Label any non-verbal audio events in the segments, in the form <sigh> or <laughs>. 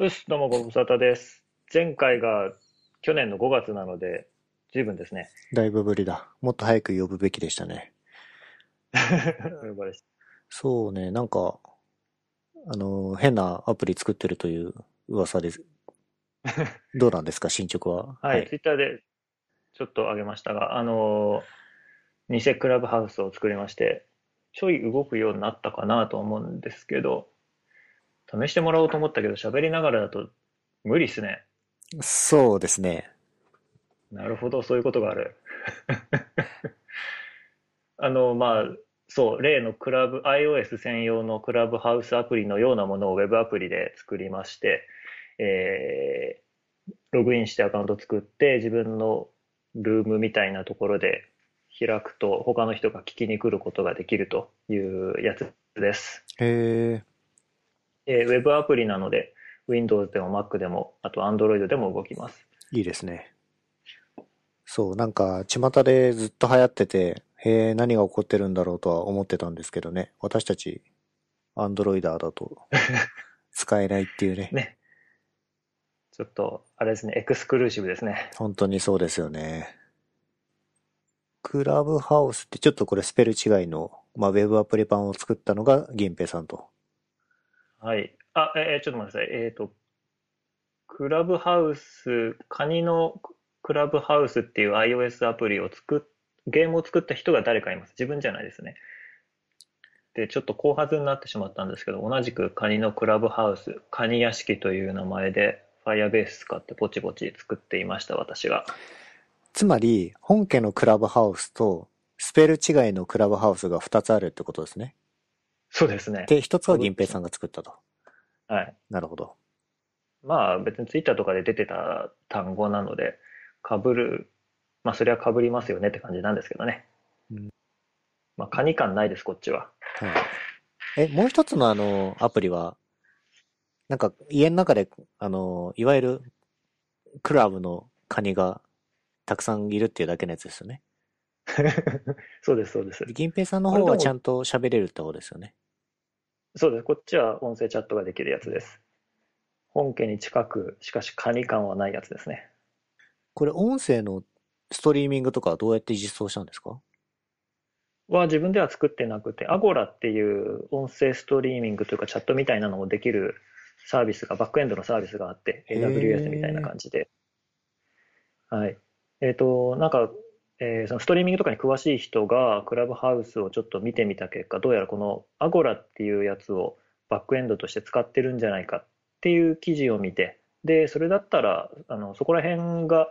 うっす、どうもご無沙汰です。前回が去年の5月なので、十分ですね。だいぶぶりだ。もっと早く呼ぶべきでしたね。<laughs> 呼ばれしそうね、なんか、あの、変なアプリ作ってるという噂です。<laughs> どうなんですか、進捗は？はい、ツイッターでちょっと上げましたが、あのー、偽クラブハウスを作りまして、ちょい動くようになったかなと思うんですけど、試してもらおうと思ったけど、喋りながらだと無理っすね。そうですね。なるほど、そういうことがある。<laughs> あの、まあ、そう、例のクラブ、iOS 専用のクラブハウスアプリのようなものを Web アプリで作りまして、えー、ログインしてアカウント作って、自分のルームみたいなところで開くと、他の人が聞きに来ることができるというやつです。へえー、Web アプリなので、Windows でも Mac でも、あと Android でも動きます。いいですね。そう、なんか、巷でずっと流行ってて、へえ、何が起こってるんだろうとは思ってたんですけどね。私たち、アンドロイダーだと、<laughs> 使えないっていうね。ね。ちょっと、あれですね、エクスクルーシブですね。本当にそうですよね。クラブハウスってちょっとこれスペル違いの、まあ、ウェブアプリ版を作ったのが銀平さんと。はい。あ、えー、ちょっと待ってください。えっ、と、クラブハウス、カニのクラブハウスっていう iOS アプリを作っ、ゲームを作った人が誰かいます。自分じゃないですね。で、ちょっと後発になってしまったんですけど、同じくカニのクラブハウス、カニ屋敷という名前で、Firebase 使ってポチポチ作っていました、私が。つまり、本家のクラブハウスと、スペル違いのクラブハウスが2つあるってことですね。そうですね。で、1つは銀平さんが作ったと。はい。なるほど。まあ別にツイッターとかで出てた単語なので、被る、まあそれは被りますよねって感じなんですけどね。うん、まあ、カニ感ないです、こっちは。はい、え、もう一つのあの、アプリは、なんか家の中で、あの、いわゆるクラブのカニがたくさんいるっていうだけのやつですよね。<laughs> そうです、そうです。銀平さんの方はちゃんと喋れるってことですよね。そうです。こっちは音声チャットができるやつです。本家に近く、しかしカニ感はないやつですね。これ音声のストリーミングとかはどうやって実装したんですか？は自分では作ってなくて、アゴラっていう音声ストリーミングというかチャットみたいなのもできるサービスが、バックエンドのサービスがあって、AWS みたいな感じで。はい。えっ、ー、と、なんか、えー、そのストリーミングとかに詳しい人がクラブハウスをちょっと見てみた結果、どうやらこのアゴラっていうやつをバックエンドとして使ってるんじゃないかっていう記事を見て、で、それだったら、あの、そこら辺が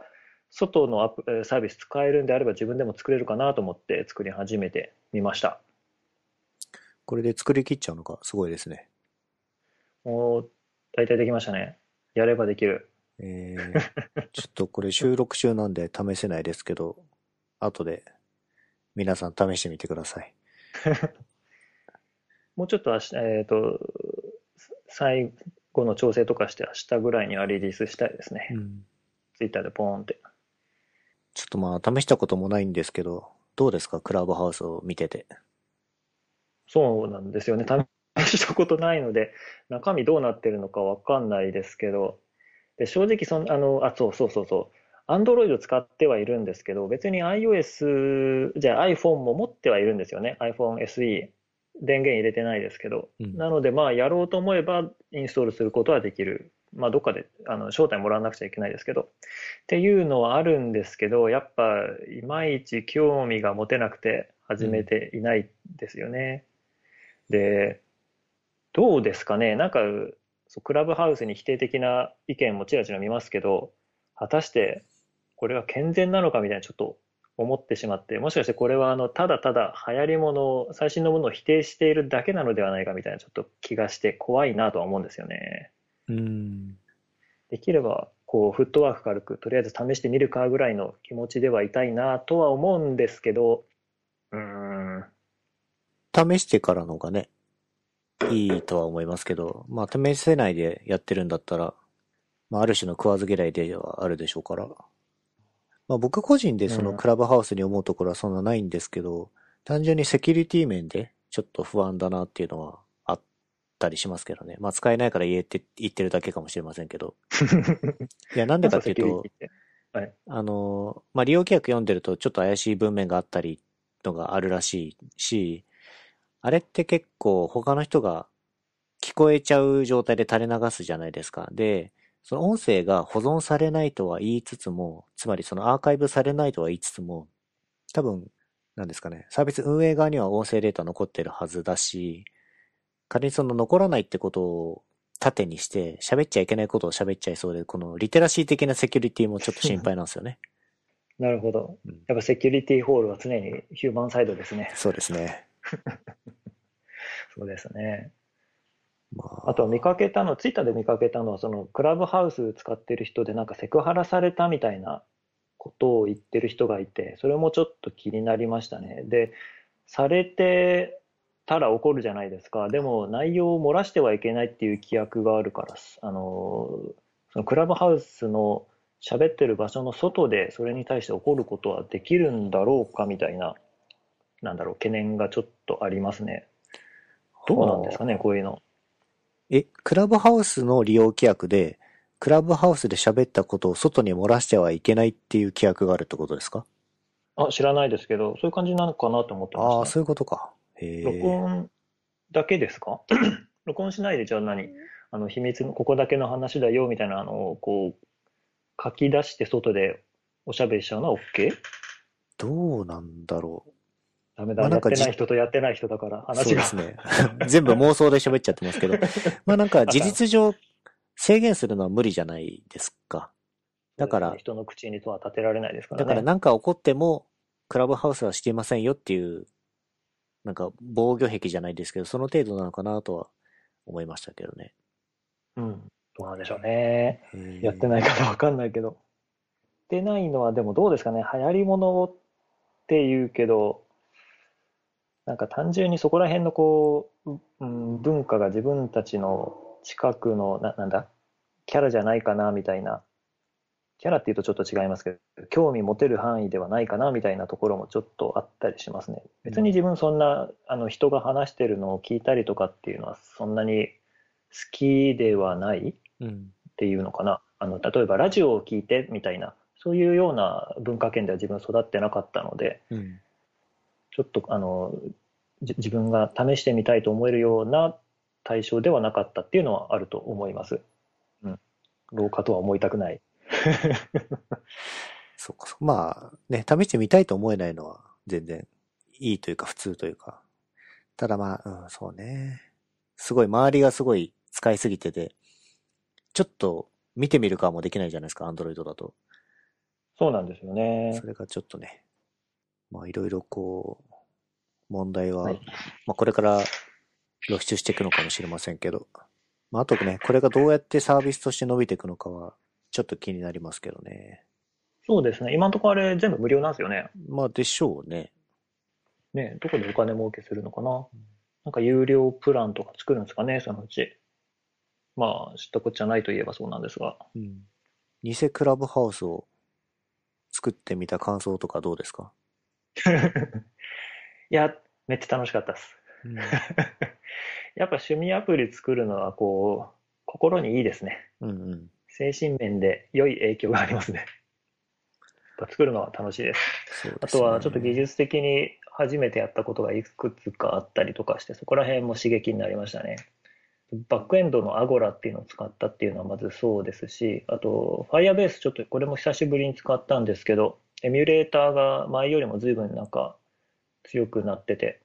外のアプサービス使えるんであれば自分でも作れるかなと思って作り始めてみました。これで作り切っちゃうのか、すごいですね。もう、大体できましたね。やればできる。えー、ちょっとこれ収録中なんで試せないですけど、後で皆さん試してみてください。<laughs> もうちょっと明日、えっ、ー、と、最後の調整とかして明日ぐらいにはリリースしたいですね。うん、ツイッターでポーンって。ちょっとまあ試したこともないんですけど、どうですか？クラブハウスを見てて。そうなんですよね。試したことないので、中身どうなってるのかわかんないですけど、で正直そん、あの、あ、そうそうそうそう。アンドロイド使ってはいるんですけど、別に iOS、じゃあ iPhone も持ってはいるんですよね。iPhone SE。電源入れてないですけど。うん、なので、まあ、やろうと思えばインストールすることはできる。まあ、どっかで、あの、招待もらわなくちゃいけないですけど。っていうのはあるんですけど、やっぱ、いまいち興味が持てなくて始めていないですよね。うん、で、どうですかねなんか、クラブハウスに否定的な意見もちらちら見ますけど、果たしてこれは健全なのかみたいなちょっと思ってしまって、もしかしてこれはあのただただ流行り物、最新のものを否定しているだけなのではないかみたいなちょっと気がして怖いなとは思うんですよね。うん。できればこうフットワーク軽くとりあえず試してみるかぐらいの気持ちではいたいなとは思うんですけど、うーん。試してからのがね、いいとは思いますけど、まあ試せないでやってるんだったら、まあある種の食わず嫌いではあるでしょうから。まあ僕個人でそのクラブハウスに思うところはそんなないんですけど、うん、単純にセキュリティ面でちょっと不安だなっていうのはあったりしますけどね。まあ使えないから言えて、言ってるだけかもしれませんけど。<laughs> いや、なんでかっていうと、はい、あの、まあ利用規約読んでるとちょっと怪しい文面があったりのがあるらしいし、あれって結構他の人が聞こえちゃう状態で垂れ流すじゃないですか。で、その音声が保存されないとは言いつつも、つまりそのアーカイブされないとは言いつつも、多分、なんですかね、サービス運営側には音声データ残ってるはずだし、仮にその残らないってことを盾にして喋っちゃいけないことを喋っちゃいそうで、このリテラシー的なセキュリティもちょっと心配なんですよね。<laughs> なるほど。やっぱセキュリティホールは常にヒューマンサイドですね。そうですね。<laughs> そうですね。あとは見かけたの、ツイッターで見かけたのは、そのクラブハウス使ってる人でなんかセクハラされたみたいなことを言ってる人がいて、それもちょっと気になりましたね。で、されてたら怒るじゃないですか。でも内容を漏らしてはいけないっていう規約があるから、あの、そのクラブハウスの喋ってる場所の外でそれに対して怒ることはできるんだろうかみたいな、なんだろう、懸念がちょっとありますね。どうなんですかね、こういうの。え、クラブハウスの利用規約で、クラブハウスで喋ったことを外に漏らしてはいけないっていう規約があるってことですか？あ、知らないですけど、そういう感じなのかなと思ってました。ああ、そういうことか。へ録音だけですか？<clears throat> 録音しないで、じゃあ何？あの、秘密の、ここだけの話だよ、みたいなのを、こう、書き出して外でおしゃべりしちゃうのは OK? どうなんだろう。ダメだ、まあ、やってない人とやってない人だから話が。そうですね。<laughs> 全部妄想で喋っちゃってますけど。まあなんか <laughs> 事実上制限するのは無理じゃないですか。だから。人の口にとは立てられないですからね。だからなんか起こっても、クラブハウスはしていませんよっていう、なんか防御壁じゃないですけど、その程度なのかなとは思いましたけどね。うん。どうなんでしょうね。やってないからわかんないけど。ってないのはでもどうですかね。流行り物って言うけど、なんか単純にそこら辺のこう、うん、文化が自分たちの近くのな、なんだ、キャラじゃないかなみたいな、キャラっていうとちょっと違いますけど、興味持てる範囲ではないかなみたいなところもちょっとあったりしますね。別に自分そんな、あの人が話してるのを聞いたりとかっていうのはそんなに好きではないっていうのかな。あの例えばラジオを聞いてみたいな、そういうような文化圏では自分育ってなかったので、うんちょっとあの自分が試してみたいと思えるような対象ではなかったっていうのはあると思います。うん。老化とは思いたくない。<laughs> そうか、まあね、試してみたいと思えないのは全然いいというか普通というか。ただまあ、うん、そうね。すごい、周りがすごい使いすぎてて、ちょっと見てみるかもできないじゃないですか、アンドロイドだと。そうなんですよね。それがちょっとね、まあいろいろこう、問題は、はい、まあこれから露出していくのかもしれませんけど、まああとね、これがどうやってサービスとして伸びていくのかは、ちょっと気になりますけどね。そうですね。今のところあれ全部無料なんですよね。まあでしょうね。ねどこでお金儲けするのかな。なんか有料プランとか作るんですかね、そのうち。まあ、知ったこっちゃないといえばそうなんですが。うん。偽クラブハウスを作ってみた感想とかどうですか？<laughs> いや、めっちゃ楽しかったです。うん、<laughs> やっぱ趣味アプリ作るのはこう、心にいいですね。うんうん、精神面で良い影響がありますね。作るのは楽しいです。ですね、あとはちょっと技術的に初めてやったことがいくつかあったりとかして、そこら辺も刺激になりましたね。バックエンドのアゴラっていうのを使ったっていうのはまずそうですし、あと Firebase ちょっとこれも久しぶりに使ったんですけど、エミュレーターが前よりも随分なんか強くなってて、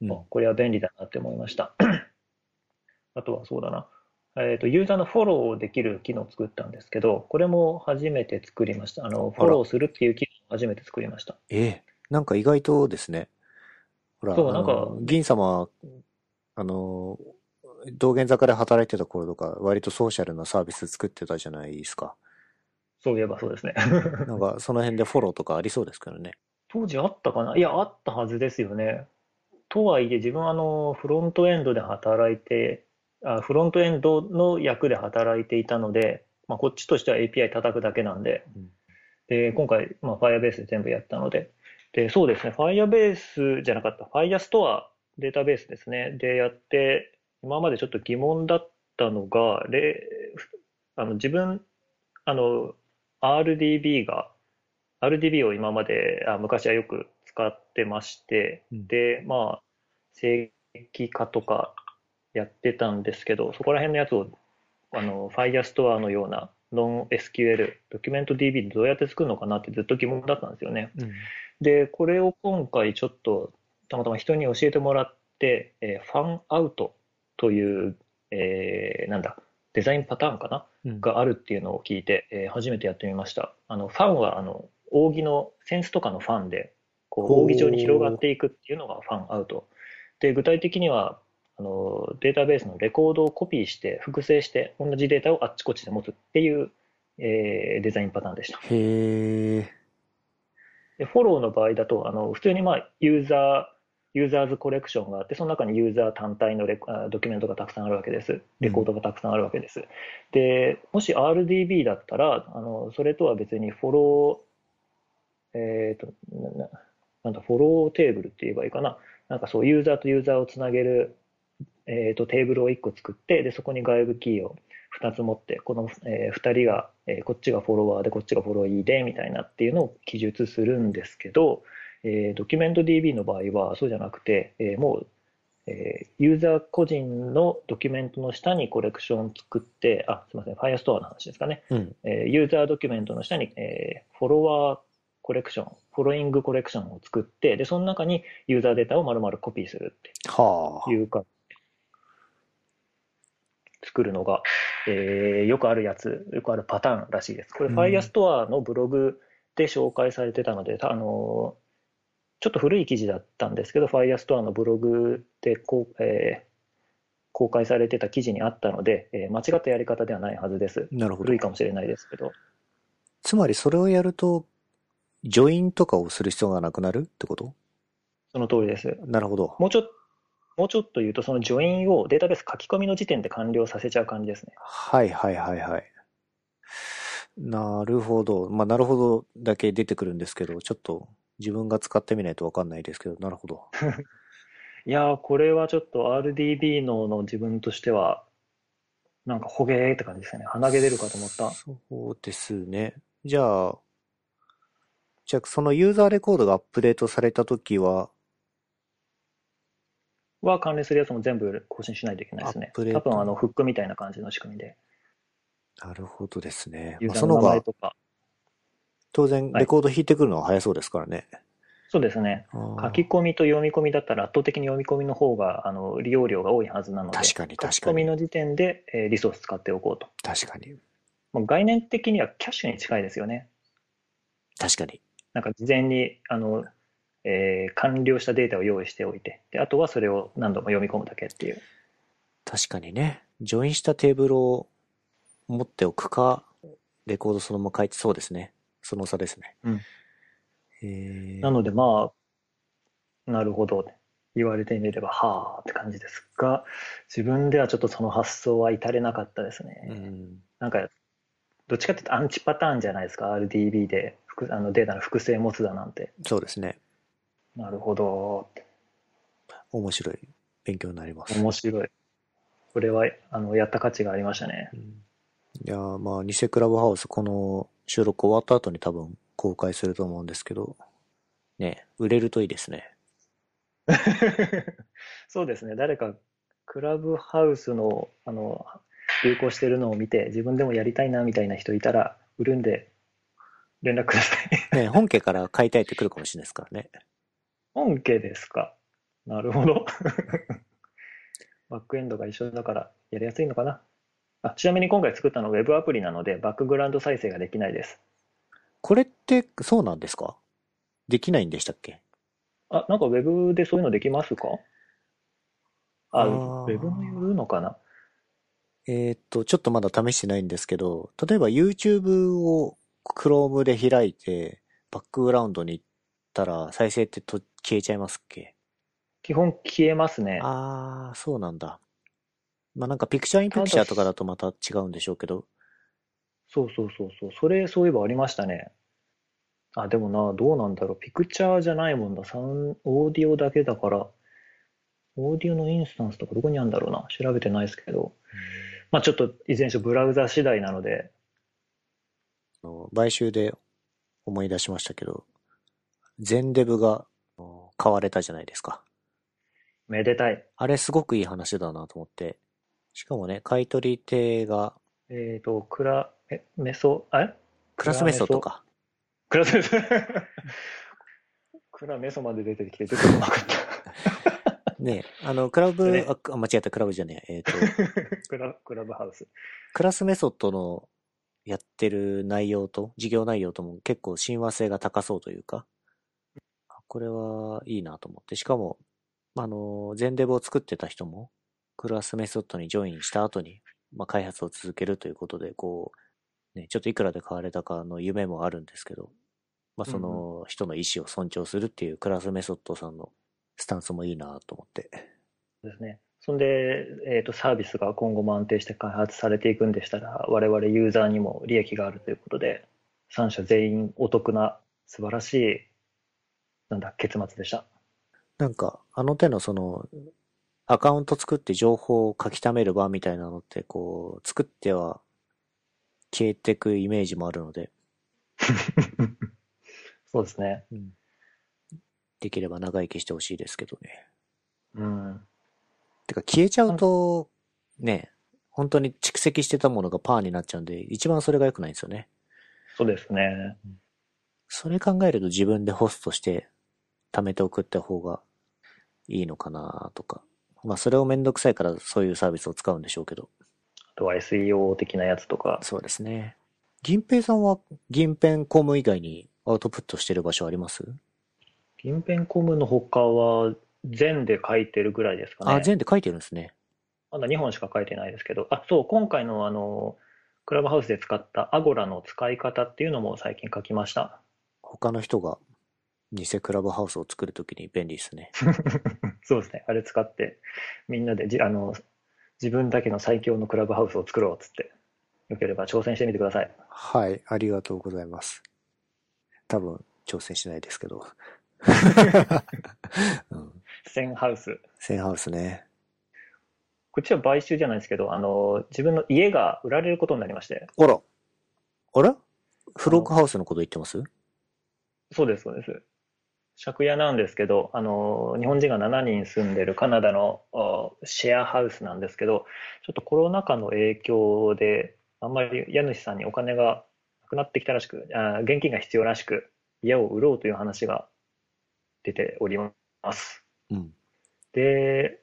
うん、これは便利だなって思いました。<clears throat> あとはそうだな。えっ、ー、と、ユーザーのフォローできる機能を作ったんですけど、これも初めて作りました。あの、フォローするっていう機能を初めて作りました。ええー、なんか意外とですね。ほら、そう、なんか、銀様、あの、道玄坂で働いてた頃とか、割とソーシャルなサービス作ってたじゃないですか。そういえばそうですね。<laughs> なんか、その辺でフォローとかありそうですけどね。当時あったかな？いや、あったはずですよね。とはいえ、自分はあの、フロントエンドで働いて、あフロントエンドの役で働いていたので、まあ、こっちとしては API 叩くだけなんで、うん、で、今回、まあ、Firebase で全部やったので、で、そうですね、Firebase じゃなかった、Firestore データベースですね、でやって、今までちょっと疑問だったのが、れあの自分、あの、RDB が、RDB を今まで、あ昔はよく使ってまして、うんで、まあ、正規化とかやってたんですけど、そこら辺のやつを、あの、Firestore のような Non-SQL、ドキュメント DB でどうやって作るのかなってずっと疑問だったんですよね。うん。で、これを今回ちょっとたまたま人に教えてもらって、えーファンアウトという、えーなんだ、デザインパターンかな？うん。があるっていうのを聞いて、えー初めてやってみました。あの、ファンは、あの、扇の、センスとかのファンで、こほうう、扇状に広がっていくっていうのがファンアウト。で、具体的には、あの、データベースのレコードをコピーして、複製して、同じデータをあっちこっちで持つっていう、えーデザインパターンでした。へえ。で、フォローの場合だと、あの、普通にまあ、ユーザー、ユーザーズコレクションがあって、その中にユーザー単体のレドキュメントがたくさんあるわけです。レコードがたくさんあるわけです。で、もし RDB だったら、あの、それとは別にフォロー、えっと、なななんだ、フォローテーブルって言えばいいかな。なんかそう、ユーザーとユーザーをつなげる、えっと、テーブルを1個作って、で、そこに外部キーを2つ持って、この、え2人が、えーこっちがフォロワーで、こっちがフォローイーで、みたいなっていうのを記述するんですけど、えードキュメント DB の場合はそうじゃなくて、えーもう、えーユーザー個人のドキュメントの下にコレクションを作って、あ、すみません、Firestore の話ですかね。うん。えーユーザードキュメントの下に、えーフォロワーコレクション、フォローイングコレクションを作って、で、その中にユーザーデータを丸々コピーするってはあ。いうか、作るのが、えーよくあるやつ、よくあるパターンらしいです。これ、うん Firestore のブログで紹介されてたので、たあのーちょっと古い記事だったんですけど、Firestore のブログでこう、えー公開されてた記事にあったので、えー間違ったやり方ではないはずです。なるほど古い。かもしれないですけど。つまりそれをやると、ジョインとかをする必要がなくなる？ってこと？その通りです。なるほど。もうちょっと、もうちょっと言うと、そのジョインをデータベース書き込みの時点で完了させちゃう感じですね。はいはいはいはい。なるほど。まあ、なるほどだけ出てくるんですけど、ちょっと自分が使ってみないとわかんないですけど、なるほど。<laughs> いやー、これはちょっと RDB のの自分としては、なんかほげーって感じですね。鼻毛出るかと思った。そうですね。じゃあ、じゃあそのユーザーレコードがアップデートされたときは、は関連するやつも全部更新しないといけないですね。多分あのフックみたいな感じの仕組みで、なるほどですね。まあその方が前とか。当然はいレコード弾いてくるのは早そうですからね。そうですね。書き込みと読み込みだったら圧倒的に読み込みの方があの利用量が多いはずなので、確かに確かに書き込みの時点で、えーリソース使っておこうと。確かに。概念的にはキャッシュに近いですよね。確かに。なんか事前にあの、えー完了したデータを用意しておいて、であとはそれを何度も読み込むだけっていう。確かにね。ジョインしたテーブルを持っておくか、レコードそのまま書いてそうですね。その差ですね。うんえーなのでまあ、なるほど。言われてみれば、はあって感じですが、自分ではちょっとその発想は至れなかったですね。うんなんか、どっちかっていうとアンチパターンじゃないですか、RDB で複あのデータの複製持つだなんて。そうですね。なるほど。面白い。勉強になります。面白い。これは、あの、やった価値がありましたね。うんいやーまあ、偽クラブハウス、この収録終わった後に多分公開すると思うんですけど、ね、売れるといいですね。<laughs> そうですね。誰か、クラブハウスの、あの、流行してるのを見て、自分でもやりたいなみたいな人いたら、売るんで、連絡ください。ね、本家から買いたいってくるかもしれないですからね。本家ですか。なるほど。<laughs> バックエンドが一緒だから、やりやすいのかな。あ、ちなみに今回作ったのは Web アプリなので、バックグラウンド再生ができないです。これってそうなんですか？できないんでしたっけ？あ、なんか Web でそういうのできますか？あ、Web もよるのかな？えーっと、ちょっとまだ試してないんですけど、例えば YouTube を Chrome で開いて、バックグラウンドに行ったら再生ってと消えちゃいますっけ？基本消えますね。ああ、そうなんだ。まあなんかピクチャーインピクチャーとかだとまた違うんでしょうけど。そうそうそうそう。それ、そういえばありましたね。あ、でもな、どうなんだろう。ピクチャーじゃないもんだ。サウン、オーディオだけだから、オーディオのインスタンスとかどこにあるんだろうな。調べてないですけど。まあちょっといずれにしろブラウザ次第なので、買収で思い出しましたけど、全デブが買われたじゃないですか。めでたい。あれすごくいい話だなと思って。しかもね、買い取り手がえっ、と、クラ、え、メソ、あれ？クラスメソとか。クラスメソ？<laughs> クラメソまで出てきて出てこなかった。<laughs> ね、あの、クラブ、ねあ、あ間違えた、クラブじゃねえ。えっ、と、<laughs> クラクラブハウス。クラスメソッドのやってる内容と、事業内容とも結構親和性が高そうというか、あこれはいいなと思って、しかも、あの、 Zenn.dev を作ってた人も、クラスメソッドにジョインした後に、まあ、開発を続けるということで、こう、ね、ちょっといくらで買われたかの夢もあるんですけど、まあ、その人の意思を尊重するっていうクラスメソッドさんのスタンスもいいなと思って。ですね。そんで、えっ、と、サービスが今後も安定して開発されていくんでしたら、我々ユーザーにも利益があるということで、3社全員お得な素晴らしい、なんだ、結末でした。なんか、あの手のその、アカウント作って情報を書き溜める場みたいなのって、こう、作っては消えてくイメージもあるので、<laughs> そうですね。うんできれば長生きしてほしいですけどね。うん。てか、消えちゃうと、ね、本当に蓄積してたものがパーになっちゃうんで、一番それが良くないんですよね。そうですね。それ考えると自分でホストして貯めておくって方がいいのかなとか。まあ、それをめんどくさいからそういうサービスを使うんでしょうけど。あとは SEO 的なやつとか、そうですね。銀平さんは銀ペンコム以外にアウトプットしてる場所あります、銀ペンコムの他は全で書いてるぐらいですかね。あ、全で書いてるんですね。まだ2本しか書いてないですけど、あ、そう、今回のあの、クラブハウスで使ったアゴラの使い方っていうのも最近書きました。他の人が偽クラブハウスを作るときに便利ですね。<laughs> そうですね。あれ使って、みんなでじ、あの、自分だけの最強のクラブハウスを作ろうっつって、よければ挑戦してみてください。はい、ありがとうございます。多分、挑戦しないですけど。<laughs> うん、センハウス。センハウスね。こっちは買収じゃないですけど、あの、自分の家が売られることになりまして。あらあれ？フロックハウスのこと言ってます？そうです、そうです。借家なんですけど、あの、日本人が7人住んでるカナダのおシェアハウスなんですけど、ちょっとコロナ禍の影響で、あんまり家主さんにお金がなくなってきたらしく、あ現金が必要らしく、家を売ろうという話が出ております。うん。で、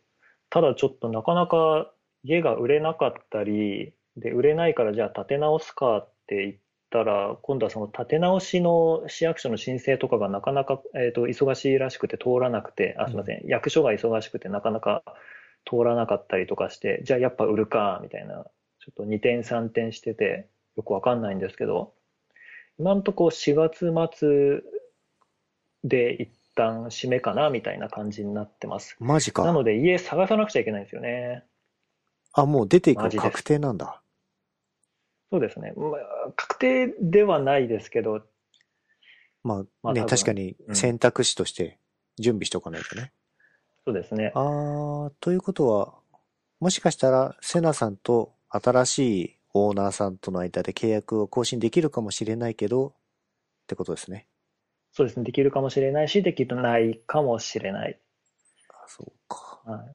ただちょっとなかなか家が売れなかったり、で、売れないからじゃあ建て直すかって言ったら、今度はその建て直しの市役所の申請とかがなかなか、えーと、忙しいらしくて通らなくて、あ、すみません、役所が忙しくてなかなか通らなかったりとかして、じゃあやっぱ売るか、みたいな、ちょっと二転三転してて、よくわかんないんですけど、今んとこ4月末で一旦締めかな、みたいな感じになってます。マジか。なので家探さなくちゃいけないんですよね。あ、もう出ていく確定なんだ。そうですね。まあ、確定ではないですけど、まあね、まあ多分確かにうん選択肢として準備しておかないとね。そうですね。あー、ということは、もしかしたら、セナさんと新しいオーナーさんとの間で契約を更新できるかもしれないけど、ってことですね。そうですね。できるかもしれないし、できないかもしれない。あそうか。はい。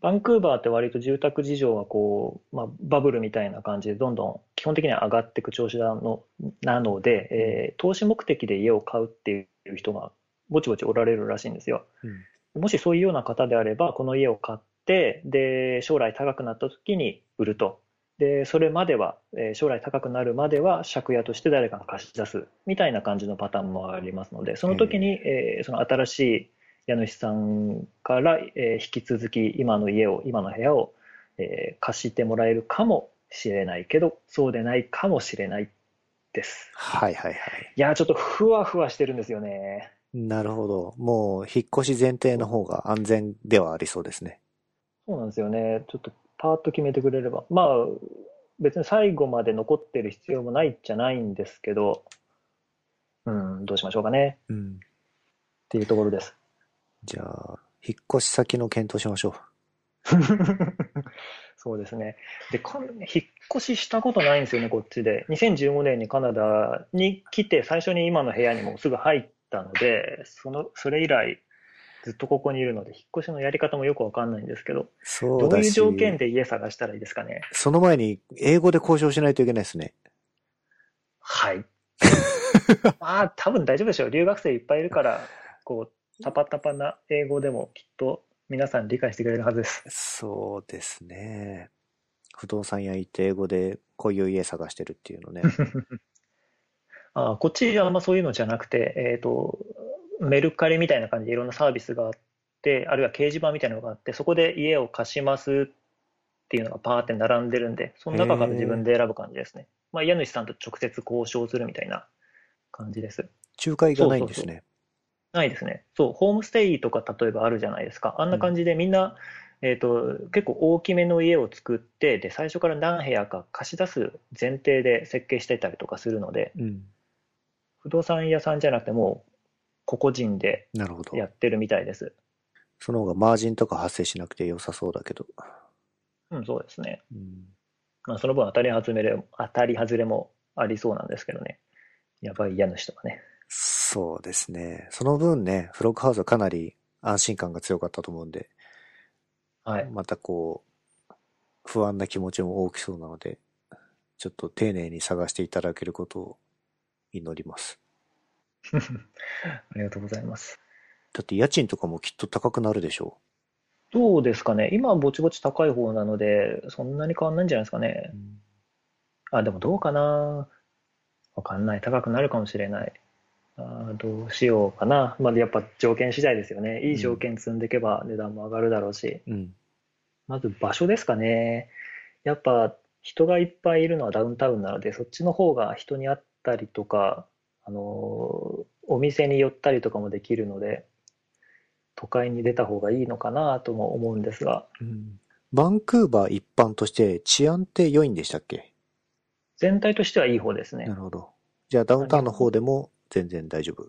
バンクーバーって割と住宅事情がこう、まあ、バブルみたいな感じでどんどん基本的には上がっていく調子なのなので、えー投資目的で家を買うっていう人がぼちぼちおられるらしいんですよ。うん。もしそういうような方であれば、この家を買って、で、将来高くなった時に売ると。で、それまでは、えー将来高くなるまでは借家として誰かが貸し出すみたいな感じのパターンもありますので、その時に、えーその新しい家主さんから、えー引き続き今の家を、今の部屋を、えー貸してもらえるかもしれないけど、そうでないかもしれないです。はいはいはい。いやー、ちょっとふわふわしてるんですよね。なるほど。もう、引っ越し前提の方が安全ではありそうですね。そうなんですよね。ちょっとパーッと決めてくれれば。まあ、別に最後まで残ってる必要もないじゃないんですけど、うん、どうしましょうかねうん。っていうところです。じゃあ、引っ越し先の検討しましょ <laughs> そうですね。で、か引っ越ししたことないんですよね、こっちで。2015年にカナダに来て、最初に今の部屋にもすぐ入ったので、その、それ以来、ずっとここにいるので、引っ越しのやり方もよくわかんないんですけど、う。そどういう条件で家探したらいいですかね？その前に英語で交渉しないといけないですね。はい。<laughs> まあ、多分大丈夫でしょう。留学生いっぱいいるから、こう、タパタパな英語でもきっと皆さん理解してくれるはずです。そうですね。不動産屋行って英語でこういう家探してるっていうのね。<laughs> あこっちはあんまそういうのじゃなくて、えっと、メルカリみたいな感じでいろんなサービスがあって、あるいは掲示板みたいなのがあって、そこで家を貸しますっていうのがパーって並んでるんで、その中から自分で選ぶ感じですね。まあ、家主さんと直接交渉するみたいな感じです。仲介がないんですね。ないですね。そう、ホームステイとか例えばあるじゃないですか。あんな感じでみんな、えっと、結構大きめの家を作って、で、最初から何部屋か貸し出す前提で設計してたりとかするので、うん。不動産屋さんじゃなくてもう個々人でなるほど。やってるみたいです。その方がマージンとか発生しなくて良さそうだけど。うん、そうですね。うん、まあ、その分当たり外れ、当たり外れもありそうなんですけどね。やばい家主とかね。そうですね。その分ね、フロッグハウスはかなり安心感が強かったと思うんで、はい。またこう、不安な気持ちも大きそうなので、ちょっと丁寧に探していただけることを祈ります。<laughs> ありがとうございます。だって家賃とかもきっと高くなるでしょどうですかね。今はぼちぼち高い方なので、そんなに変わんないんじゃないですかねう。。あ、でもどうかな。わかんない。高くなるかもしれない。あーどうしようかな。まあ、やっぱ条件次第ですよね。いい条件積んでいけば値段も上がるだろうし。うん。まず場所ですかね。やっぱ人がいっぱいいるのはダウンタウンなので、そっちの方が人に会ったりとか、あのーお店に寄ったりとかもできるので、都会に出た方がいいのかなとも思うんですが、うんバンクーバー一般として治安って良いんでしたっけ？全体としてはいい方ですねな。るほど。じゃあダウンタウンの方でも全然大丈夫？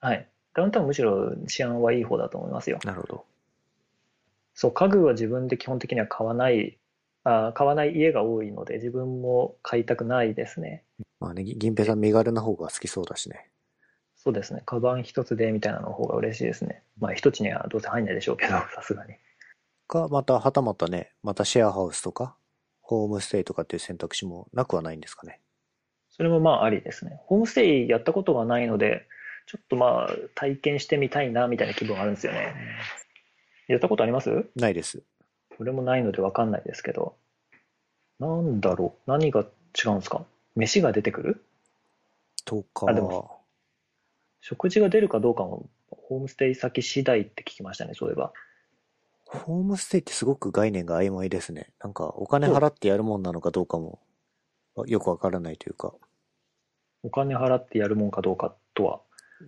はい。ダウンタウンむしろ治安はいい方だと思いますよ。なるほど。そう、家具は自分で基本的には買わない、あー買わない家が多いので、自分も買いたくないですね。まあね、ぎ銀平さん身軽な方が好きそうだしね。そうですね。カバン一つでみたいなの方が嬉しいですね。まあ一つにはどうせ入んないでしょうけど、<laughs> さすがに。か、また、はたまたね、またシェアハウスとか、ホームステイとかっていう選択肢もなくはないんですかね。それもまあありですね。ホームステイやったことがないので、ちょっとまあ体験してみたいなみたいな気分があるんですよね。やったことあります？ないです。これもないのでわかんないですけど。なんだろう？何が違うんですか？飯が出てくる？とかあでも食事が出るかどうかも、ホームステイ先次第って聞きましたね、そういえば。ホームステイってすごく概念が曖昧ですね。なんか、お金払ってやるもんなのかどうかも、よくわからないというか。お金払ってやるもんかどうかとは。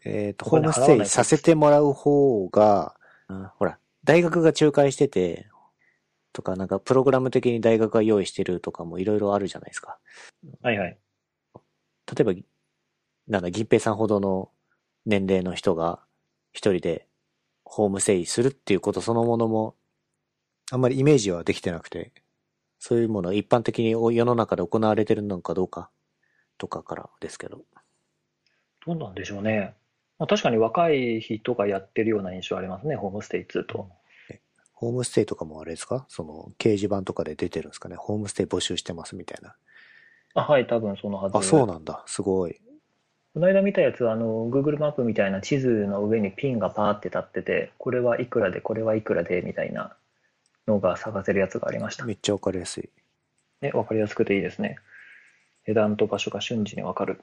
えっ、と、ホームステイさせてもらう方が、うんほら、大学が仲介してて、とか、なんか、プログラム的に大学が用意してるとかもいろいろあるじゃないですか。はいはい。例えば、なんだ、銀平さんほどの年齢の人が一人でホームステイするっていうことそのものも、あんまりイメージはできてなくて、そういうものは一般的に世の中で行われてるのかどうかとかからですけど。どうなんでしょうね。まあ、確かに若い人がやってるような印象ありますね、ホームステイ2と。ホームステイとかもあれですか？その掲示板とかで出てるんですかね？ホームステイ募集してますみたいな。あ、はい、多分そのはず。あ、そうなんだ。すごい。この間見たやつは、あの、Google マップみたいな地図の上にピンがパーって立ってて、これはいくらで、これはいくらで、みたいなのが探せるやつがありました。めっちゃわかりやすい。ね、わかりやすくていいですね。値段と場所が瞬時にわかる。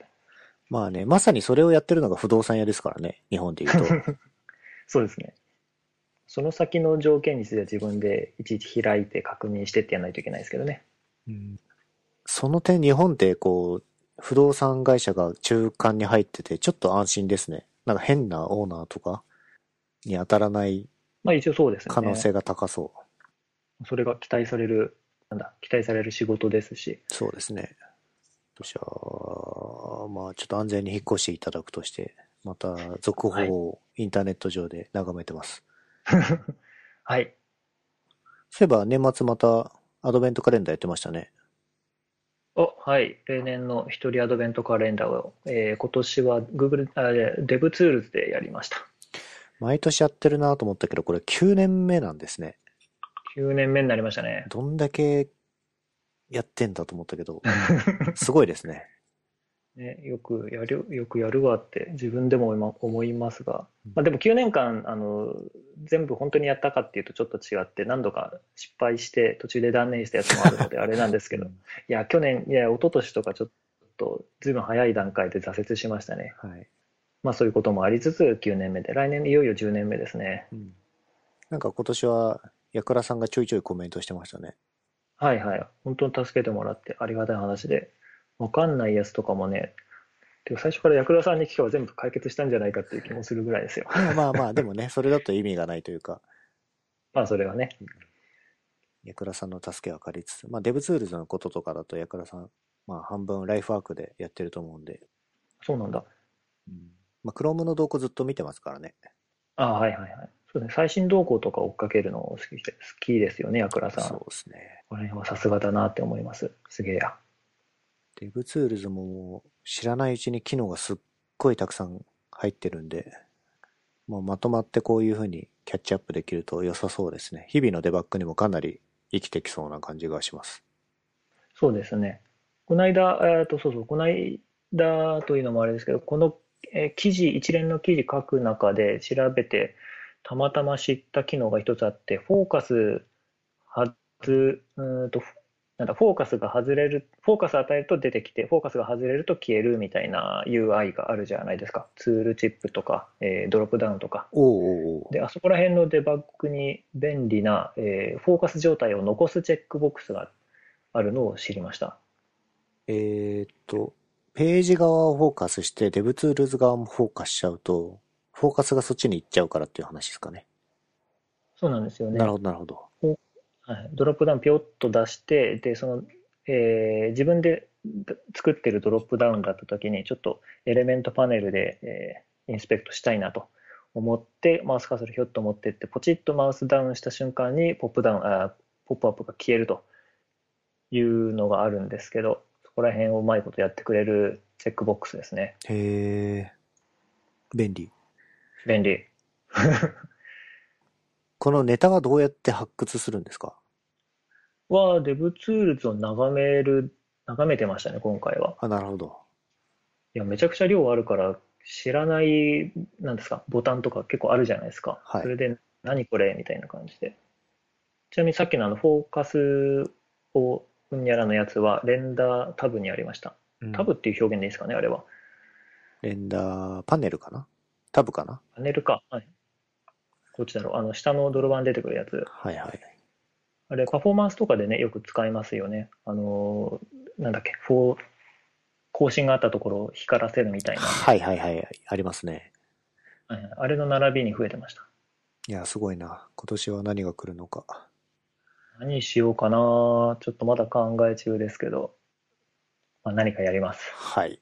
まあね、まさにそれをやってるのが不動産屋ですからね。日本で言うと。<laughs> そうですね。その先の条件については自分でいちいち開いて確認してってやらないといけないですけどね。その点日本ってこう、不動産会社が中間に入っててちょっと安心ですね。なんか変なオーナーとかに当たらないまあ一応そうですね。可能性が高そう。それが期待される、なんだ、期待される仕事ですし。そうですね。じゃあ、まあちょっと安全に引っ越していただくとして、また続報をインターネット上で眺めてます。<laughs> はい。そういえば年末またアドベントカレンダーやってましたね。お、はい。例年の一人アドベントカレンダーを、えー今年は Google、あ、DevTools でやりました。毎年やってるなと思ったけど、これ9年目なんですね。9年目になりましたね。どんだけやってんだと思ったけど、すごいですね。<laughs> ね、よくやる、よくやるわって自分でも今思いますが、まあ、でも9年間あの全部本当にやったかっていうとちょっと違って何度か失敗して途中で断念したやつもあるので <laughs> あれなんですけど、いや去年いや一昨年とかちょっとずいぶん早い段階で挫折しましたね。はい。まあそういうこともありつつ9年目で来年いよいよ10年目ですね。うんなんか今年は、やくらさんがちょいちょいコメントしてましたね。はいはい。本当に助けてもらってありがたい話で、わかんないやつとかもね、てか最初からヤクラさんに聞けば全部解決したんじゃないかっていう気もするぐらいですよ。<laughs> いやまあまあ、でもね、それだと意味がないというか、まあそれはね。やくらさんの助けは借りつつ、まあ DevTools のこととかだとやくらさん、まあ半分ライフワークでやってると思うんで、そうなんだ。まあ Chrome の動向ずっと見てますからね。ああ、はいはいはい。そうですね。最新動向とか追っかけるの好きで好きですよね、ヤクラさん。そうこですね。の辺はさすがだなって思います。すげえや。 DevTools も知らないうちに機能がすっごいたくさん入ってるんで、もうまとまってこういう風にキャッチアップできると良さそうですね。日々のデバッグにもかなり生きてきそうな感じがします。そうですね。この間、えっと、そうそう、この間というのもあれですけど、この、え記事、一連の記事書く中で調べて、たまたま知った機能が一つあって、フォーカスはず、うんと、なんだ、フォーカスが外れる、フォーカス与えると出てきて、フォーカスが外れると消えるみたいな UI があるじゃないですか。ツールチップとか、えードロップダウンとか。おうおうで、あそこら辺のデバッグに便利な、えーフォーカス状態を残すチェックボックスがあるのを知りました。えーっと、ページ側をフォーカスして、 DevTools 側もフォーカスしちゃうと、フォーカスがそっちに行っちゃうからっていう話ですかね。そうなんですよね。なるほど、なるほど。はい、ドロップダウンピョッと出して、で、その、えー自分で作ってるドロップダウンだった時に、ちょっとエレメントパネルで、えーインスペクトしたいなと思って、マウスカーソルひょっと持ってって、ポチッとマウスダウンした瞬間に、ポップダウン、あーポップアップが消えるというのがあるんですけど、そこら辺をうまいことやってくれるチェックボックスですね。へー。便利。便利。このネタはどうやって発掘するんですか？は、 DevTools を眺める、眺めてましたね、今回は。あ、なるほど。いや、めちゃくちゃ量あるから、知らない、なんですか、ボタンとか結構あるじゃないですか。はいそれで、何これみたいな感じで。ちなみにさっきのあの、フォーカスを、うんにゃらのやつは、レンダータブにありました。うんタブっていう表現でいいですかね、あれは。レンダーパネルかな？タブかな？パネルか。はい。こっちだろう。あの、下のドロバン出てくるやつ。はいはい。あれ、パフォーマンスとかでね、よく使いますよね。あのー、なんだっけ、フォー、更新があったところを光らせるみたいな。はいはいはい。ありますね。はいあれの並びに増えてました。いや、すごいな。今年は何が来るのか。何しようかな。ちょっとまだ考え中ですけど、まあ、何かやります。はい。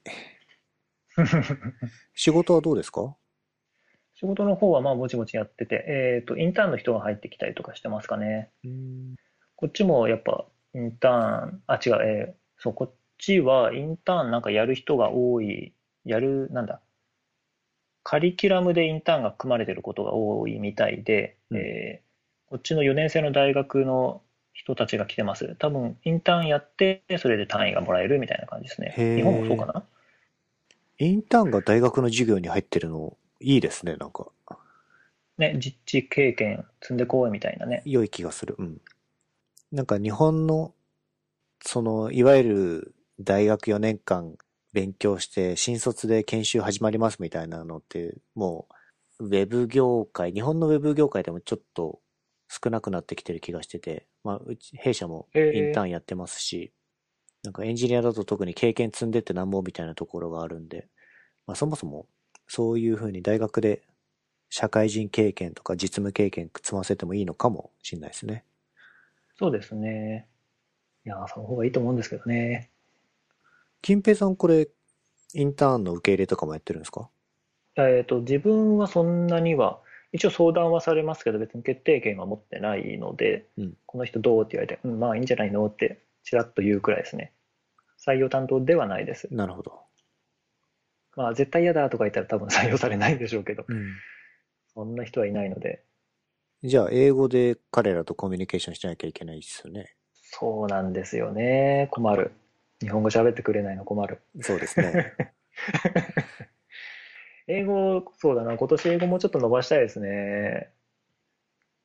<laughs> 仕事はどうですか？仕事の方はまあぼちぼちやってて、えっと、インターンの人が入ってきたりとかしてますかね。うん。こっちもやっぱインターン、あ、違う、えーそう、こっちはインターンなんかやる人が多い、やる、なんだ、カリキュラムでインターンが組まれてることが多いみたいで、うんえーこっちの4年生の大学の人たちが来てます。多分、インターンやって、それで単位がもらえるみたいな感じですね。日本もそうかな？インターンが大学の授業に入ってるの、いいですね、なんか。ね、実地経験積んでこうみたいなね。良い気がする。うん。なんか日本の、その、いわゆる大学4年間勉強して、新卒で研修始まりますみたいなのって、もう、ウェブ業界、日本のウェブ業界でもちょっと少なくなってきてる気がしてて、まあ、うち、弊社もインターンやってますし、なんかエンジニアだと特に経験積んでってなんぼみたいなところがあるんで、まあそもそもそういうふうに大学で社会人経験とか実務経験積ませてもいいのかもしれないですね。そうですね。いやー、その方がいいと思うんですけどね。金平さんこれ、インターンの受け入れとかもやってるんですか？えっと、自分はそんなには一応相談はされますけど、別に決定権は持ってないので、うんこの人どうって言われて、うん、まあいいんじゃないのって、ちらっと言うくらいですね。採用担当ではないです。なるほど。まあ絶対嫌だとか言ったら多分採用されないんでしょうけど、うん。そんな人はいないので、じゃあ、英語で彼らとコミュニケーションしなきゃいけないですよね。そうなんですよね。困る。日本語喋ってくれないの困る。そうですね。<laughs> 英語、そうだな、今年英語もうちょっと伸ばしたいですね。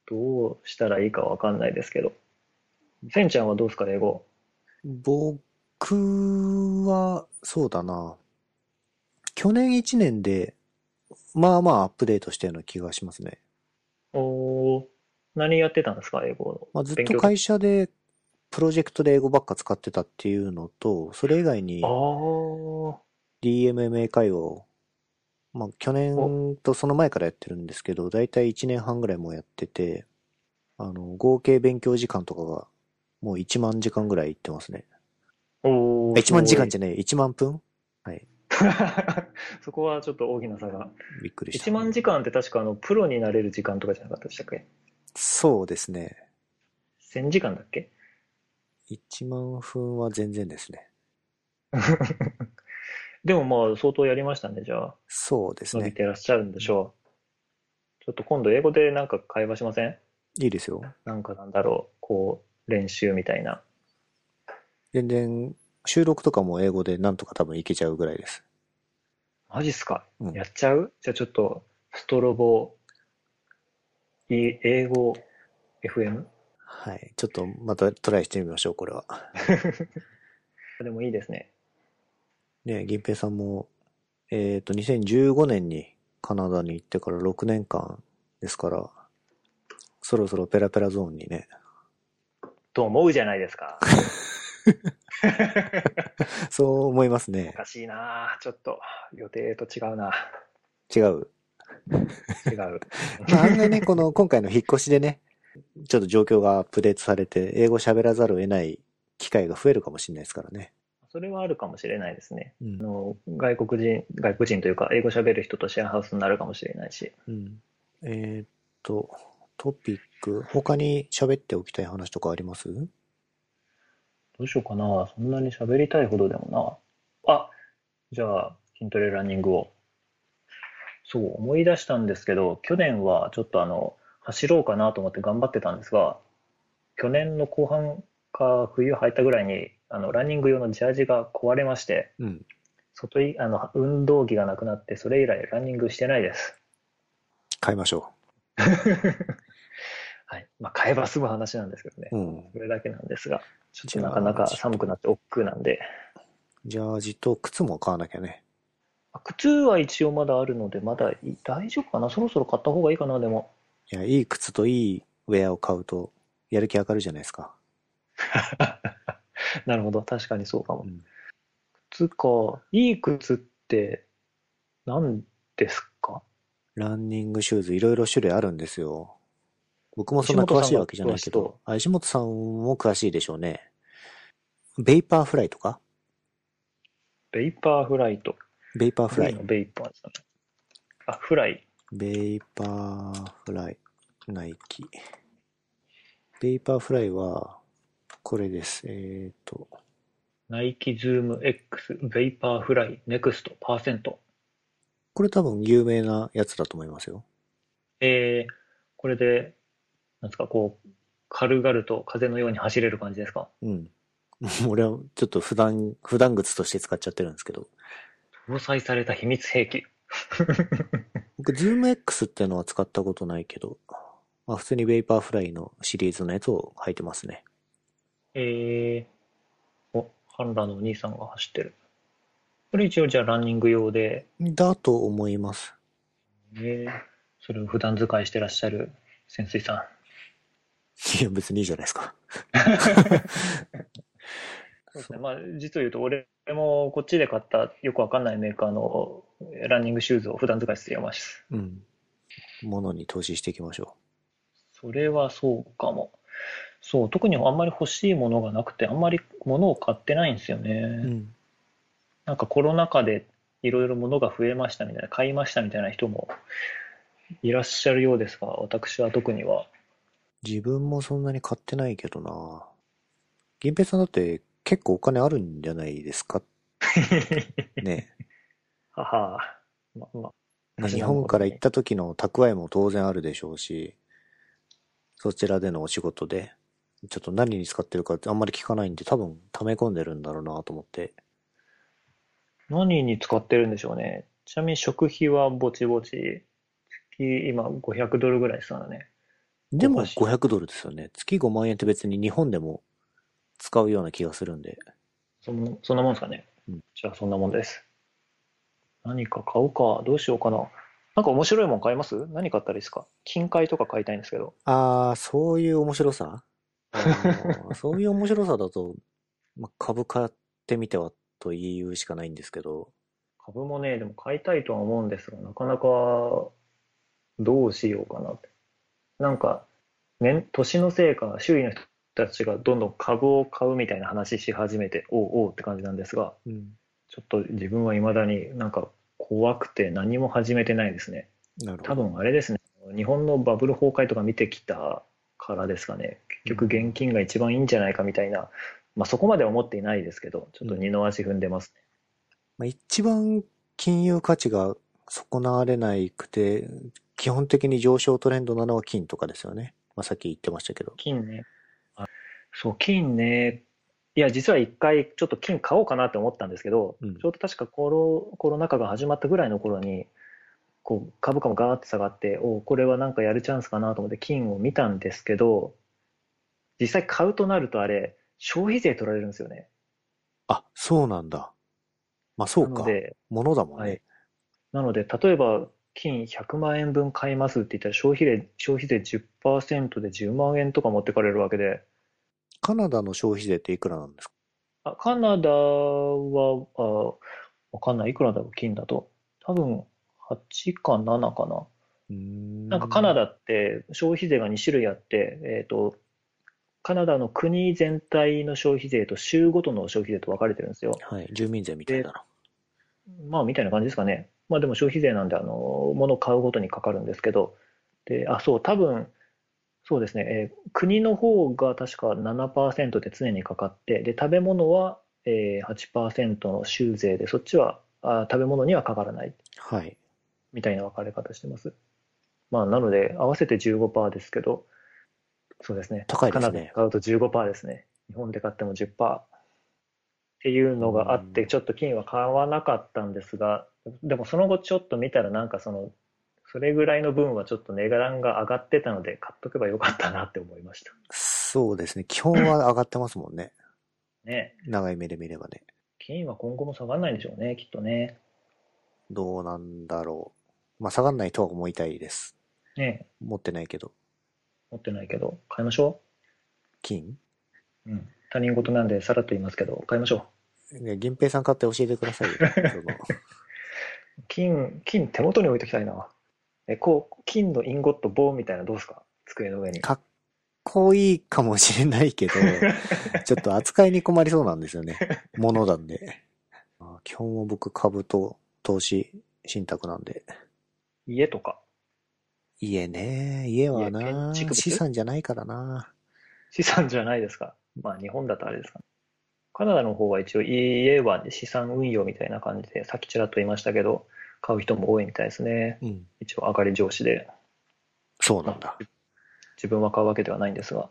どうしたらいいかわかんないですけど。せんちゃんはどうですか、英語。僕は、そうだな。去年1年で、まあまあアップデートしたような気がしますね。おー何やってたんですか、英語の。まあ、ずっと会社で、プロジェクトで英語ばっか使ってたっていうのと、それ以外に DMMA 会話を、まあ去年とその前からやってるんですけど、だいたい1年半ぐらいもうやってて、あの、合計勉強時間とかが、もう1万時間ぐらいいってますね。おー1万時間すじゃねえ、1万分？はい。<laughs> そこはちょっと大きな差が。びっくりした。1万時間って確かあの、プロになれる時間とかじゃなかったでしたっけ？そうですね。?1000 時間だっけ？1万分は全然ですね。<laughs> でもまあ、相当やりましたね、じゃあ。そうですね。伸びてらっしゃるんでしょう。ちょっと今度英語でなんか会話しません？いいですよ。なんかなんだろう、こう、練習みたいな。全然、収録とかも英語でなんとか多分いけちゃうぐらいです。マジっすか？うんやっちゃう？じゃあちょっと、ストロボ、い英語 FM? はい。ちょっとまたトライしてみましょう、これは。<laughs> でもいいですね。ね銀平さんも、えっ、と、2015年にカナダに行ってから6年間ですから、そろそろペラペラゾーンにね、と思うじゃないですか。<laughs> <laughs> そう思いますおね。かしいなちょっと、予定と違うな違う。違う。<laughs> まあ、案外ね、この今回の引っ越しでね、ちょっと状況がアップデートされて、英語喋らざるを得ない機会が増えるかもしれないですからね。それはあるかもしれないですね。うんあの外国人、外国人というか、英語喋る人とシェアハウスになるかもしれないし。うん。えーっと、トピック、他に喋っておきたい話とかあります？どうしようかな。そんなに喋りたいほどでもな。あ、じゃあ、筋トレランニングを。そう、思い出したんですけど、去年はちょっとあの、走ろうかなと思って頑張ってたんですが、去年の後半か冬入ったぐらいに、あの、ランニング用のジャージが壊れまして、うん。外い、あの、運動着がなくなって、それ以来ランニングしてないです。買いましょ <laughs> はい。まあ、買えば済む話なんですけどねう。。うん。それだけなんですが、ちょっとなかなか寒くなって億劫なんで、ジャージと靴も買わなきゃね。あ靴は一応まだあるので、まだい大丈夫かな？そろそろ買った方がいいかなでも。いや、いい靴といいウェアを買うと、やる気上がるじゃないですか。<laughs> なるほど。確かにそうかもう。ん。靴か。いい靴って何ですか？ランニングシューズいろいろ種類あるんですよ。僕もそんな詳しいわけじゃないけど、あ石本さんも詳しいでしょうね。 Vaporfly とか？ Vaporfly と。 Vaporfly の。 Vapor ですかね。あ、フライ。 Vaporfly。Nike。Vaporfly は、これです。えっ、と、 Nike Zoom X、Vaporfly、Next、Percent。これ多分有名なやつだと思いますよ。えー、これで、なんですか、こう、軽々と風のように走れる感じですか？うん。俺はちょっと普段、普段靴として使っちゃってるんですけど。搭載された秘密兵器。僕、 Zoom X っていうのは使ったことないけど、まあ普通に Vaporfly のシリーズのやつを履いてますね。えー、お、半裸のお兄さんが走ってる。これ一応じゃあランニング用で、だと思います。えー、それを普段使いしてらっしゃる泉水さん。いや、別にいいじゃないですか。<laughs> そうですね。まあ、実を言うと、俺もこっちで買ったよくわかんないメーカーのランニングシューズを普段使いしてます。うん。物に投資していきましょそれはそうかも。そう、特にあんまり欲しいものがなくて、あんまり物を買ってないんですよね。う。うん。なんかコロナ禍でいろいろ物が増えましたみたいな、買いましたみたいな人もいらっしゃるようですが、私は特には。自分もそんなに買ってないけどな。銀平さんだって結構お金あるんじゃないですか？<laughs> ね。はは。ま、ま、日本から行った時の蓄えも当然あるでしょうし、そちらでのお仕事で、ちょっと何に使ってるかってあんまり聞かないんで、多分溜め込んでるんだろうなと思って。何に使ってるんでしょうね。ちなみに食費はぼちぼち、月今500ドルぐらいですからね。でもおかしい500ドルですよね。月5万円って別に日本でも使うような気がするんで。そんそんなもんですかね。うんじゃあそんなもんです。何か買うか、どうしようかな。なんか面白いもん買います？何買ったらいいですか？金塊とか買いたいんですけど。あー、そういう面白さ？<laughs> そういう面白さだと、まあ、株買ってみてはと言うしかないんですけど、株もね、でも買いたいとは思うんですが、なかなかどうしようかなって。なんか、年、年のせいか、周囲の人たちがどんどん株を買うみたいな話し始めて、おうおうって感じなんですが、うん、ちょっと自分は未だになんか怖くて何も始めてないですね。多。分あれですね、日本のバブル崩壊とか見てきたからですかね、結局現金が一番いいんじゃないかみたいな、まあそこまでは思っていないですけど、ちょっと二の足踏んでますね。まあ、一番金融価値が損なわれないくて、基本的に上昇トレンドなのは金とかですよね。まあ、さっき言ってましたけど。金ね。あそう、金ね。いや、実は一回ちょっと金買おうかなって思ったんですけど、うんちょうど確かコロコロナ禍が始まったぐらいの頃に、こう株価もガーッて下がって、おこれはなんかやるチャンスかなと思って金を見たんですけど、実際買うとなるとあれ、消費税取られるんですよね。あ、そうなんだ。まあそうか。なのだもんね。はいなので、例えば金100万円分買いますって言ったら消費税、消費税10%で10万円とか持ってかれるわけで、カナダの消費税っていくらなんですか？あ、カナダは、あ、わかんない。いくらだろう、金だと。多分、8か7かな。んなんかカナダって消費税が2種類あって、えっと、カナダの国全体の消費税と州ごとの消費税と分かれてるんですよ。はい。住民税みたいだな。まあ、みたいな感じですかね。まあでも消費税なんで、あの、物を買うごとにかかるんですけど、で、あ、そう、多分、そうですね、えー国の方が確か7%で常にかかって、で、食べ物は、えー8%の州税で、そっちは、あ、食べ物にはかからないはい。みたいな分かれ方してます。まあ、なので、合わせて15%ですけど、そうですね。高いですねカナダで買うと15%ですね。日本で買っても10%。っていうのがあって、うんちょっと金は買わなかったんですが、でもその後ちょっと見たらなんかその、それぐらいの分はちょっと値段が上がってたので買っとけばよかったなって思いました。そうですね。基本は上がってますもんね。<laughs> ね。長い目で見ればね。金は今後も下がらないんでしょうね、きっとね。どうなんだろう。まあ下がんないとは思いたいです。ね。持ってないけど。持ってないけど、買いましょ金？う。うん。他人事なんでさらっと言いますけど、買いましょう。ね銀平さん買って教えてくださいよ。<laughs> 金、金手元に置いときたいな。え、こう、金のインゴット棒みたいなのどうですか？机の上に。かっこいいかもしれないけど、<laughs> ちょっと扱いに困りそうなんですよね。ものなんで。まあ基本は僕株と投資信託なんで。家とか。家ね、家は家な資産じゃないからな。資産じゃないですか。まあ日本だとあれですかね。カナダの方は一応家は資産運用みたいな感じで、さっきちらっと言いましたけど、買う人も多いみたいですね。うん。一応上がり上司で。そうなんだ。自分は買うわけではないんですが。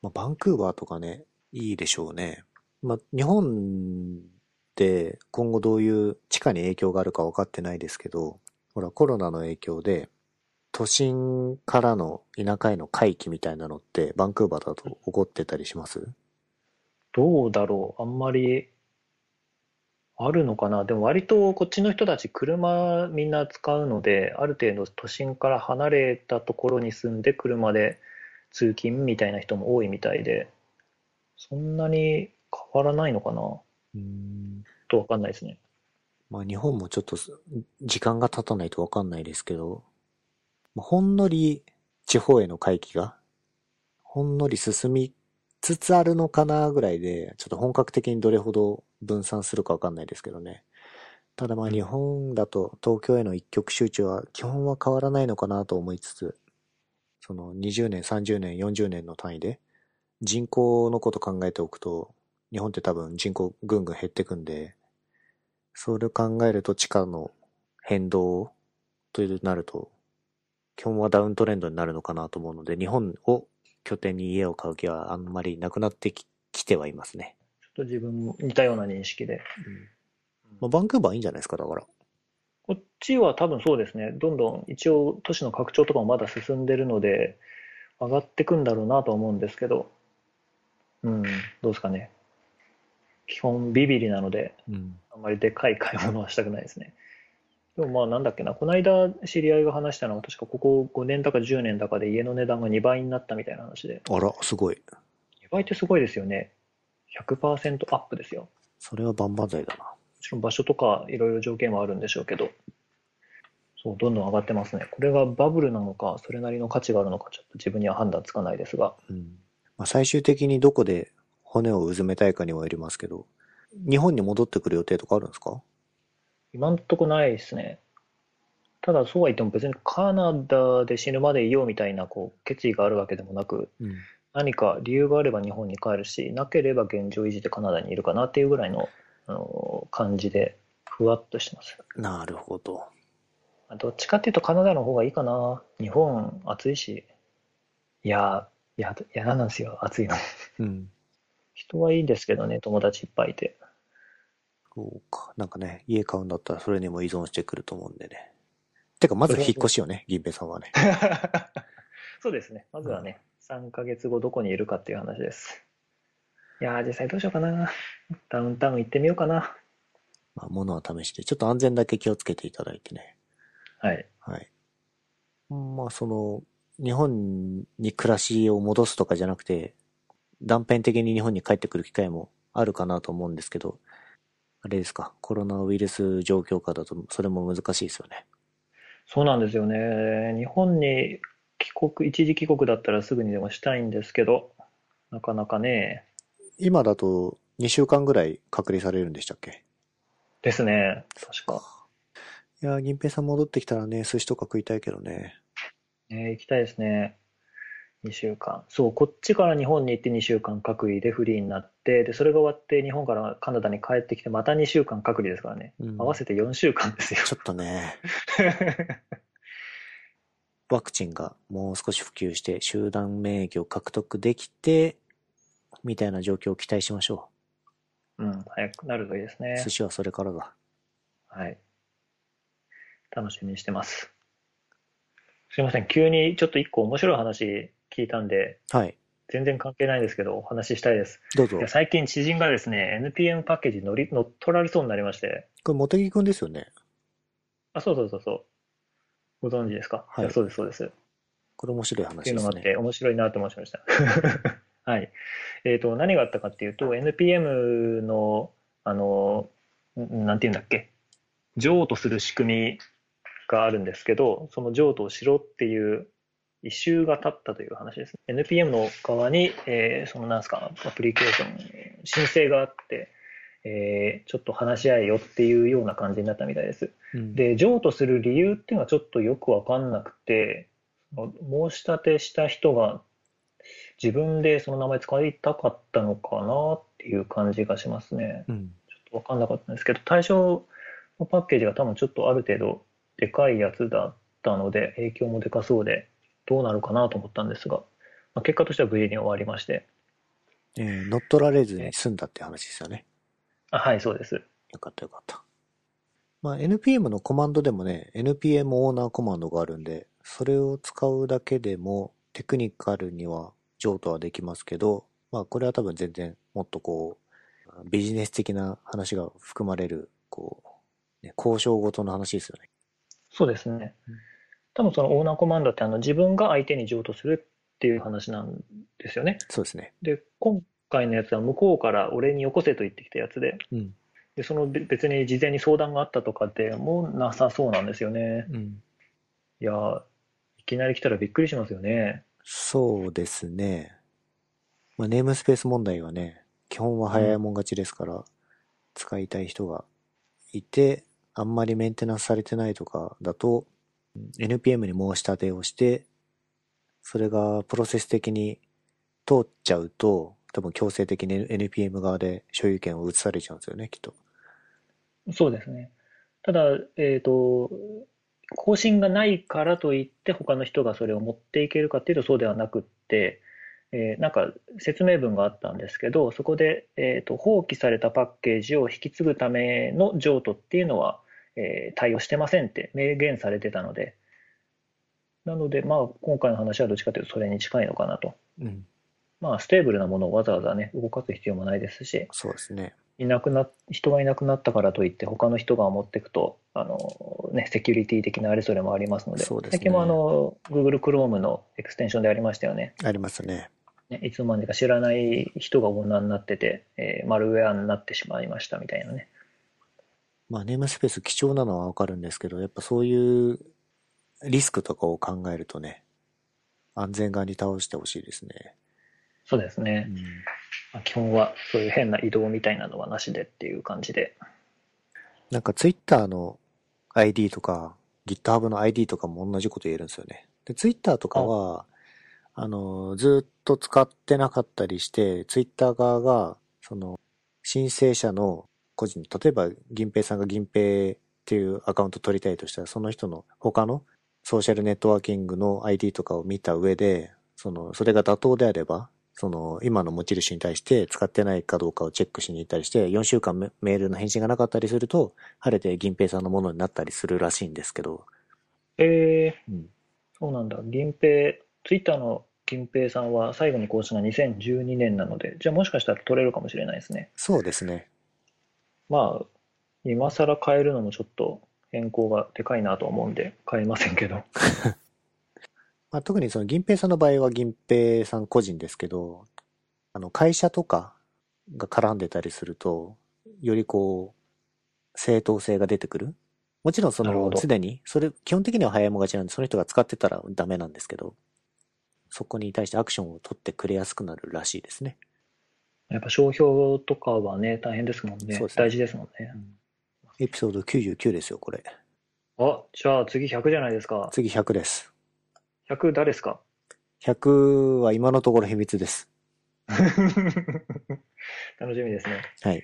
まあ、バンクーバーとかね、いいでしょうね。まあ、日本で今後どういう地価に影響があるか分かってないですけど、ほらコロナの影響で都心からの田舎への回帰みたいなのってバンクーバーだと起こってたりします？どうだろうあんまりあるのかなでも割とこっちの人たち車みんな使うので、ある程度都心から離れたところに住んで車で通勤みたいな人も多いみたいで、そんなに変わらないのかなうん。とわかんないですね。まあ日本もちょっとす時間が経たないと分かんないですけど、まあほんのり地方への回帰が、ほんのり進みつつあるのかなぐらいで、ちょっと本格的にどれほど分散するか分かんないですけどね。ただまあ日本だと東京への一極集中は基本は変わらないのかなと思いつつ、その20年、30年、40年の単位で人口のこと考えておくと、日本って多分人口ぐんぐん減ってくんで、それを考えると地価の変動というなると、基本はダウントレンドになるのかなと思うので、日本を拠点に家を買う気はあんまりなくなってききてはいますね。ちょっと自分も似たような認識で。まあ、バンクーバーいいんじゃないですか、だから。こっちは多分そうですね。どんどん一応都市の拡張とかもまだ進んでるので、上がってくんだろうなとは思うんですけど、うん、どうですかね。基本ビビリなので、うん。あんまりでかい買い物はしたくないですね。でもまあなんだっけな、この間知り合いが話したのは確かここ5年だか10年だかで家の値段が2倍になったみたいな話で、あら、すごい。2倍ってすごいですよね。100%アップですよ。それは万々歳だな。もちろん場所とかいろいろ条件はあるんでしょうけど、そう、どんどん上がってますね。これがバブルなのか、それなりの価値があるのか、ちょっと自分には判断つかないですが、うん。まあ、最終的にどこで骨をうずめたいかにもよりますけど、日本に戻ってくる予定とかあるんですか？今んとこないですね。ただそうは言っても別にカナダで死ぬまでいようみたいなこう決意があるわけでもなく、うん。何か理由があれば日本に帰るし、なければ現状維持でカナダにいるかなっていうぐらいの、あの感じで、ふわっとしてます。なるほど。どっちかっていうとカナダの方がいいかな。日本暑いし。いや、や、嫌なんですよ、暑いの。うん。<laughs> 人はいいんですけどね、友達いっぱいいて。そうか。なんかね、家買うんだったらそれにも依存してくると思うんでね。てか、まず引っ越しよね、銀平さんはね。<laughs> そうですね。まずはね、3ヶ月後どこにいるかっていう話です。いやー、実際どうしようかな。ダウンタウン行ってみようかな。まあ、物は試して、ちょっと安全だけ気をつけていただいてね。はい。はい。まあ、その、日本に暮らしを戻すとかじゃなくて、断片的に日本に帰ってくる機会もあるかなと思うんですけど、あれですか、コロナウイルス状況下だとそれも難しいですよね。そうなんですよね。日本に帰国、一時帰国だったらすぐにでもしたいんですけど、なかなかね。今だと2週間ぐらい隔離されるんでしたっけ？ですね。確か。いやー、銀平さん戻ってきたらね、寿司とか食いたいけどね。ね、行きたいですね。2週間。そう、こっちから日本に行って2週間隔離でフリーになって、で、それが終わって日本からカナダに帰ってきて、また2週間隔離ですからね。うん合わせて4週間ですよ。ちょっとね、<laughs> ワクチンがもう少し普及して集団免疫を獲得できて、みたいな状況を期待しましょうん、早くなるといいですう。ね寿。司はそれからだ。はい。楽しみにしてます。すいません、急にちょっと一個面白い話聞いたんで、はい。全然関係ないんですけど、お話ししたいです。どうぞ。最近知人がですね、NPM パッケージ乗り乗っ取られそうになりまして、これ、茂木くんですよね。あ、そうそうそうそう。ご存知ですか？はいやそうです、そうです。これ面白いって話ですね。いうのがあって、面白いなと思いました。<laughs> はい。えっと、何があったかっていうと、NPM の、あの、んなんていうんだっけ、譲渡する仕組みがあるんですけど、その譲渡をしろっていう異臭が立ったという話です。NPM の側に、えーそのなんですか、アプリケーション、申請があって、えーちょっと話し合えよっていうような感じになったみたいです。うんで、譲渡する理由っていうのはちょっとよくわかんなくて、申し立てした人が自分でその名前使いたかったのかなっていう感じがしますね。うん。ちょっとわかんなかったんですけど、対象のパッケージが多分ちょっとある程度でかいやつだったので、影響もでかそうで、どうなるかなと思ったんですが、まあ、結果としては無事に終わりまして、えー乗っ取られずに済んだって話ですよね。あはい、そうです。よかったよかった。まあ、NPM のコマンドでもね、NPM オーナーコマンドがあるんで、それを使うだけでもテクニカルには譲渡はできますけど、まあ、これは多分全然もっとこう、ビジネス的な話が含まれる、こう、ね、交渉ごとの話ですよね。そうですねうん。多分そのオーナーコマンドってあの自分が相手に譲渡するっていう話なんですよね。そうですね。で、今回のやつは向こうから俺によこせと言ってきたやつで、うん。で、そのべ別に事前に相談があったとかでもなさそうなんですよね。うん。いやー、いきなり来たらびっくりしますよね。そうですね。まあ、ネームスペース問題はね、基本は早いもん勝ちですから、使いたい人がいて、あんまりメンテナンスされてないとかだと、NPM に申し立てをして、それがプロセス的に通っちゃうと、多分強制的に NPM 側で所有権を移されちゃうんですよね、きっと。そうですね。ただ、えっと、更新がないからといって他の人がそれを持っていけるかっていうとそうではなくって、えーなんか説明文があったんですけど、そこで、えーと、放棄されたパッケージを引き継ぐための譲渡っていうのは、えー対応してませんって明言されてたので、なので、まあ、今回の話はどっちかというとそれに近いのかなと。うん。まあ、ステーブルなものをわざわざね、動かす必要もないですし、そうですね。いなくな、人がいなくなったからといって他の人が持っていくと、あの、ね、セキュリティ的なあれそれもありますので、そうですね最近もあの、Google Chrome のエクステンションでありましたよね。ありますね。ねいつの間にか知らない人がオーナーになってて、えーマルウェアになってしまいましたみたいなね。まあネームスペース貴重なのはわかるんですけど、やっぱそういうリスクとかを考えるとね、安全側に倒してほしいですね。そうですね。うんまあ基本はそういう変な移動みたいなのはなしでっていう感じで。なんか Twitter の ID とか GitHub の ID とかも同じこと言えるんですよね。で、Twitter とかは、あの、ずっと使ってなかったりして、Twitter 側が、その、申請者の個人、例えば銀平さんが銀平っていうアカウント取りたいとしたら、その人の他のソーシャルネットワーキングの ID とかを見た上で、その、それが妥当であれば、その、今の持ち主に対して使ってないかどうかをチェックしに行ったりして、4週間メメールの返信がなかったりすると、晴れて銀平さんのものになったりするらしいんですけど、えー、うん。そうなんだ。銀平、ツイッターの銀平さんは最後に更新が2012年なので、じゃあもしかしたら取れるかもしれないですね。そうですね。まあ、今更変えるのもちょっと変更がでかいなと思うんで、変えませんけど。<laughs> まあ、特にその銀平さんの場合は銀平さん個人ですけど、あの会社とかが絡んでたりすると、よりこう、正当性が出てくる。もちろんその、すでに、それ、基本的には早いもがちなんで、その人が使ってたらダメなんですけど、そこに対してアクションを取ってくれやすくなるらしいですね。やっぱ商標とかはね、大変ですもんね。そうですね大事ですもんね。エピソード99ですよ、これ。あ、じゃあ次100じゃないですか。次100です。100誰ですか？100は今のところ秘密です。<laughs> 楽しみですね。はい。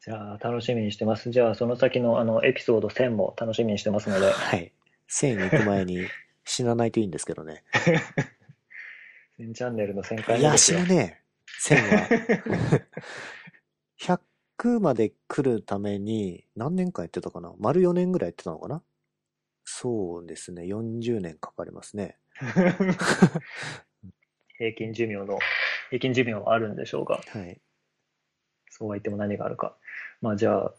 じゃあ楽しみにしてます。じゃあその先のあのエピソード1000も楽しみにしてますので、<laughs> はい。1000に行く前に死なないといいんですけどね。<laughs> 1000チャンネルの1000回いや、目ですよ死ぬ。ね。1000は。<laughs> 100まで来るために何年間やってたかな？丸4年ぐらいやってたのかな？そうですね。40年かかりますね。<laughs> 平均寿命の、平均寿命はあるんでしょうが、はい。そうは言っても何があるか。まあじゃあ、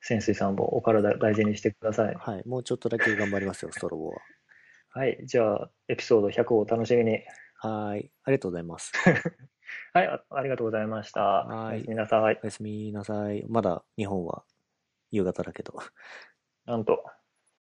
潜水さんもお体大事にしてください。はい。もうちょっとだけ頑張りますよ、ストロボは。はい。じゃあ、エピソード100をお楽しみに。はい。ありがとうございます。<laughs> はい。あありがとうございました。はいおやすみなさい。おやすみなさい。まだ日本は夕方だけど。なんと。